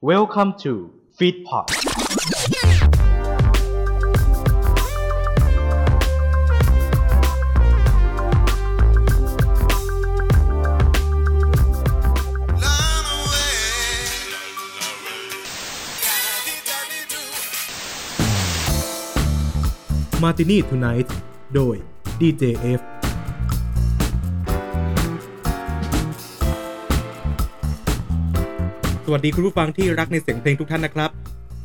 Welcome to Feedpot มาตินี่ทูไนท์โดย DJF สวัสดีคุณผู้ฟังที่รักในเสียงเพลงทุกท่านนะครับ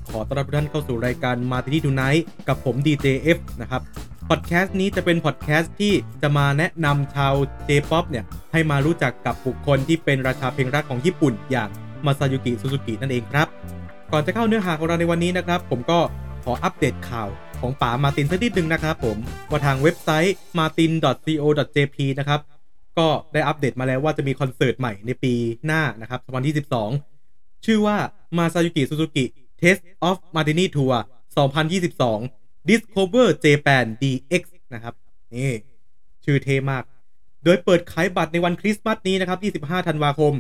ขอต้อนรับทุกท่านเข้าสู่รายการ Martini Tonight กับผม DJF นะครับพอดแคสต์นี้จะเป็นพอดแคสต์ที่จะมาแนะนำชาว J-POP เนี่ยให้มารู้จักกับบุคคลที่เป็นราชาเพลงรักของญี่ปุ่น อย่างมาซายุกิซูซูกินั่นเองครับ ก่อนจะเข้าเนื้อหาของเราในวันนี้นะครับ ผมก็ขออัปเดตข่าวของป๋ามาร์ตินสักนิดนึงนะครับผมว่าทางเว็บไซต์ martin.co.jp นะครับก็ได้อัปเดตมาแล้วว่าจะมีคอนเสิร์ตใหม่ในปีหน้านะครับ2022 ชื่อว่า Masayuki Suzuki Taste of Martini Tour 2022 Discover Japan DX นะครับนี่ชื่อเท่มาก โดยเปิดขายบัตรในวันคริสต์มาสนี้นะครับ 25 ธันวาคม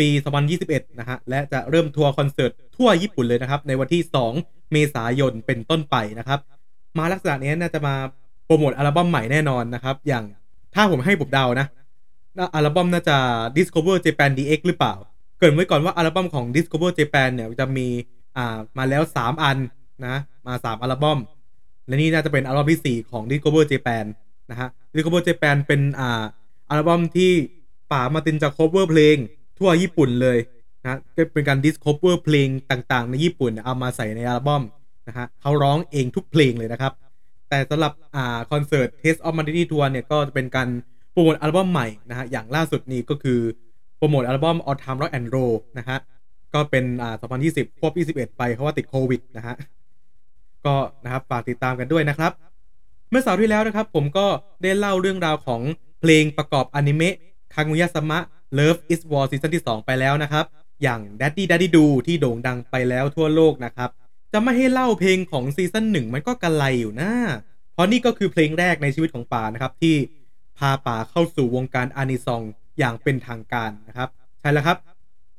ปี 2021 นะฮะ และจะเริ่มทัวร์คอนเสิร์ตทั่วญี่ปุ่นเลยนะครับ ในวันที่ 2 เมษายนเป็นต้นไปนะครับ มาลักษณะนี้น่าจะมาโปรโมทอัลบั้มใหม่แน่นอนนะครับ อย่างถ้าผมให้ผมเดานะ อัลบั้มน่าจะ Discover Japan DX หรือเปล่า เกรินไว้ก่อนว่าอัลบั้มของ Discover Japan เนี่ยจะมีอ่ามาแล้ว 3 อันนะมา 3 อัลบั้มและนี่น่าจะเป็นอัลบั้มที่ 4 ของ Discover Japan นะฮะ Discover Japan เป็นอ่าอัลบั้มที่ป่ามาตินจะ cover เพลงทั่วญี่ปุ่นเลยนะก็เป็นการ discover เพลงต่างๆ ในญี่ปุ่นเอามาใส่ในอัลบั้มนะฮะเขาร้องเองทุกเพลงเลยนะครับ แต่สำหรับอ่าคอนเสิร์ต Taste of Martini Tour เนี่ยก็จะเป็นการโปรโมทอัลบั้มใหม่นะฮะอย่างล่าสุดนี้ก็คือ โปรโมทอัลบั้ม All Time Rock and Roll นะฮะ ก็เป็นอ่า2020 ควบ 21 ไปเพราะว่าติดโควิดนะฮะ ก็นะครับฝากติดตามกันด้วยนะครับ เมื่อเสาร์ที่แล้วนะครับ ผมก็ได้เล่าเรื่องราวของเพลงประกอบอนิเมะคางุยะซามะ Love is War ซีซั่นที่ 2 ไปแล้วนะครับ อย่าง Daddy Daddy Do ที่โด่งดังไปแล้วทั่วโลกนะครับ จะไม่ให้เล่าเพลงของซีซั่นหนึ่งมันก็กระไรอยู่นะ เพราะนี่ก็คือเพลงแรกในชีวิตของป่านะครับที่พาป่าเข้าสู่วงการอานิซอง อย่างเป็นทางการนะครับ ใช่แล้วครับ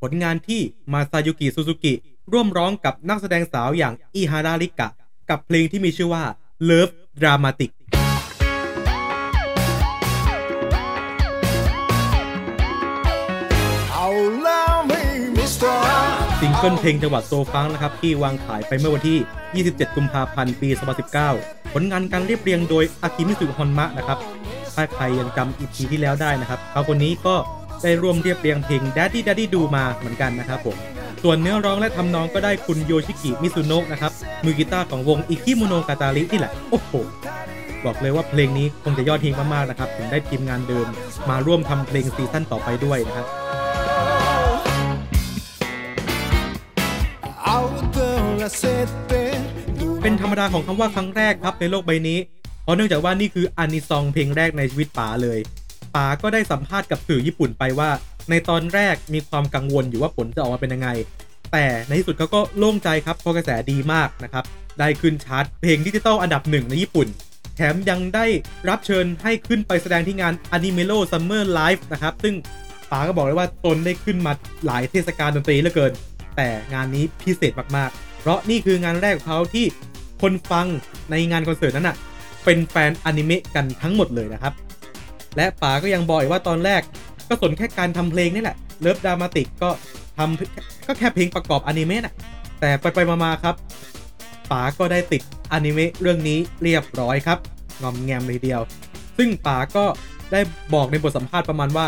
ผลงานที่มาซายุกิซูซูกิร่วมร้องกับนักแสดงสาวอย่างอิฮาราริกะ กับเพลงที่มีชื่อว่า Love Dramatic ซิงเกิลเพลงจังหวัดโซฟังนะครับ ที่วางขายไปเมื่อวันที่ 27 กุมภาพันธ์ ปี 2019 ผลงานการเรียบเรียงโดยอากิมิตสึฮอนมะนะครับ ถ้าใครยังจำอีพีที่แล้วได้นะครับเขาคนนี้ก็ได้ร่วมเรียบเรียงเพลง Daddy Daddy ดูมาเหมือนกันนะครับผมส่วนเนื้อร้องและทำนองก็ได้คุณโยชิกิมิซุโนะนะครับมือกีตาร์ของวงอิคิโมโนกาตารินี่แหละโอ้โหบอกเลยว่าเพลงนี้คงจะยอดฮิตมากๆนะครับถึงได้ทีมงานเดิม มาร่วมทำเพลงซีซั่นต่อไปด้วยนะครับ เป็นธรรมดาของคำว่าครั้งแรกครับในโลกใบนี้ เพราะเนื่องจากว่านี่คืออานิซองเพลงแรกในชีวิตป๋าเลยป๋าก็ได้สัมภาษณ์กับสื่อญี่ปุ่นไปว่า ในตอนแรกมีความกังวลอยู่ว่าผลจะออกมาเป็นยังไง แต่ในที่สุดเขาก็โล่งใจครับเพราะกระแสดีมากนะครับได้ขึ้นชาร์ตเพลงดิจิตอลอันดับหนึ่งในญี่ปุ่น แถมยังได้รับเชิญให้ขึ้นไปแสดงที่งาน Animelo Summer Live นะครับซึ่งป๋าก็บอกเลยว่าตนได้ขึ้นมาหลายเทศกาลดนตรีเหลือเกิน แต่งานนี้พิเศษมากๆ เพราะนี่คืองานแรกของเขาที่คนฟังในงานคอนเสิร์ตนั้นอะ เป็นแฟนอนิเมะกันทั้งหมดเลยนะครับ และป๋าก็ยังบอกอีกว่าตอนแรกก็สนแค่การทำเพลงนี่แหละ Love Dramatic ก็ทำก็แค่เพลงประกอบอนิเมะน่ะ แต่ไปไปมาๆครับป๋าก็ได้ติดอนิเมะเรื่องนี้เรียบร้อยครับงอมแงมเลยทีเดียว ซึ่งป๋าก็ได้บอกในบทสัมภาษณ์ประมาณว่า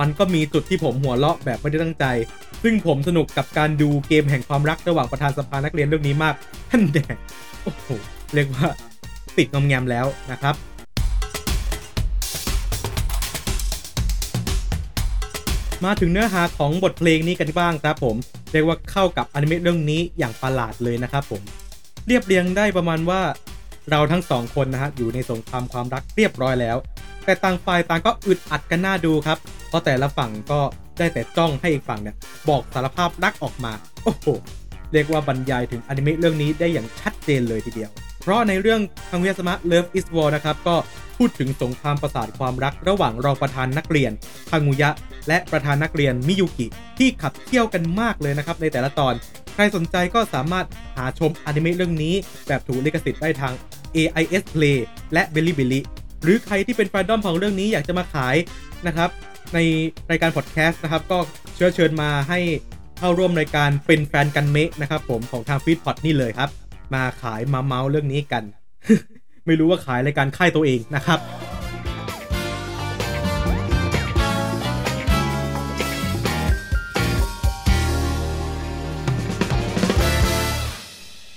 มันก็มีจุดที่ผมหัวเราะแบบไม่ได้ตั้งใจ ซึ่งผมสนุกกับการดูเกมแห่งความรักระหว่างประธานสภานักเรียนเรื่องนี้มากท่านแดงโอ้โหเรียกว่า ติดงอมแงมแล้วนะครับมาถึงเนื้อหาของบทเพลงนี้กันบ้างครับผม เรียกว่าเข้ากับอนิเมะเรื่องนี้อย่างประหลาดเลยนะครับผม เรียบเรียงได้ประมาณว่าเราทั้งสองคนนะฮะอยู่ในสงครามความรักเรียบร้อยแล้ว แต่ต่างฝ่ายต่างก็อึดอัดกันหน้าดูครับ เพราะแต่ละฝั่งก็ได้แต่จ้องให้อีกฝั่งเนี่ยบอกสารภาพรักออกมา โอ้โห เรียกว่าบรรยายถึงอนิเมะเรื่องนี้ได้อย่างชัดเจนเลยทีเดียว เพราะในเรื่องคังเวียสมะ Love is War นะครับก็พูดถึงสงครามประสาทความรักระหว่างรองประธานนักเรียนคังุยะ และประธานนักเรียนมิยุกิ ที่ขับเคี่ยวกันมากเลยนะครับในแต่ละตอนขรสนใจก็สามารถหาชมอนิเมะเรื่องนี้ แบบถูกลิขสิทธิ์ได้ทาง AIS Play และ Bilibili หรือใครที่เป็นแฟนดอมของเรื่องนี้อยากจะมาขายนะครับในรายการพอดแคสต์นะครับก็เชิญเชิญมาให้เข้าร่วมรายการเป็นแฟนกันเมะนะครับผมของทางฟีดพอดนี่เลยครับ มาขายมาเมาส์เรื่องนี้กัน ไม่รู้ว่าขายรายการค่ายตัวเองนะครับ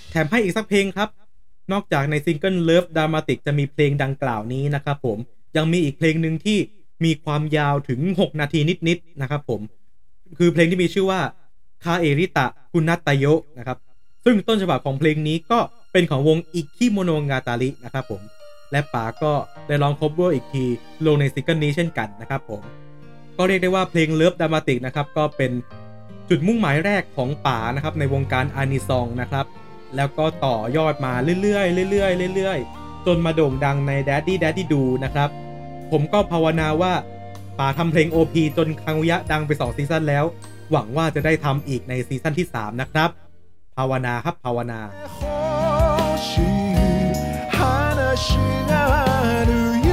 แถมให้อีกสักเพลงครับ นอกจากในซิงเกิล Love Dramatic จะมีเพลงดังกล่าวนี้นะครับผม ยังมีอีกเพลงหนึ่งที่มีความยาวถึง 6 นาทีนิด ๆ นะครับผม คือเพลงที่มีชื่อว่า 帰りたくなったよ นะครับ ซึ่งต้นฉบับของเพลงนี้ก็เป็นของวงอิคิโมโนงาตารินะครับผม และป๋าก็ได้ลอง cover อีกที ลงในซิงเกิลนี้เช่นกันนะครับผม ก็เรียกได้ว่าเพลง Love Dramatic นะครับ ก็เป็นจุดมุ่งหมายแรกของป๋านะครับในวงการอานิซองนะครับ แล้วก็ต่อยอดมาเรื่อยๆเรื่อยๆเรื่อยๆ จนมาโด่งดังใน Daddy Daddy Do นะครับ ผมก็ภาวนาว่าป๋าทำเพลง OP จนคังุยะดังไป 2 ซีซั่นแล้ว หวังว่าจะได้ทำอีกในซีซั่นที่ 3 นะครับ ภาวนาครับภาวนา 欲しい話があるよ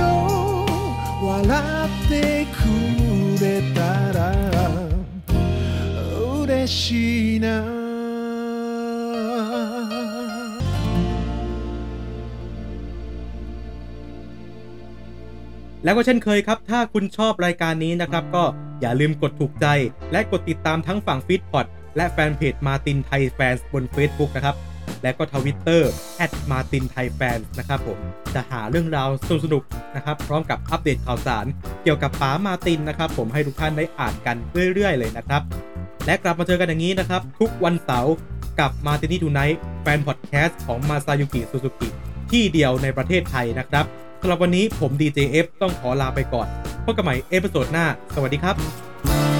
笑ってくれたら嬉しいな แล้วก็เช่นเคยครับ ถ้าคุณชอบรายการนี้นะครับ ก็อย่าลืมกดถูกใจ และกดติดตามทั้งฝั่งฟีดพอด และแฟนเพจ Martin Thai Fan บน Facebook นะครับ และก็ทวิตเตอร์ Martin Thai Fan นะครับผมจะหาเรื่องราวสนุกๆนะครับ พร้อมกับอัปเดตข่าวสาร เกี่ยวกับป๋ามาร์ตินนะครับ ผมให้ทุกท่านได้อ่านกันเรื่อยๆ เลยนะครับ และกลับมาเจอกันอย่างนี้นะครับ ทุกวันเสาร์กับ Martini Tonight แฟนพอดแคสต์ของมาซายุกิซูซูกิที่เดียวในประเทศไทยนะครับสำหรับวันนี้ผม DJF ต้องขอลาไปก่อนพบกันใหม่ episode หน้า สวัสดีครับ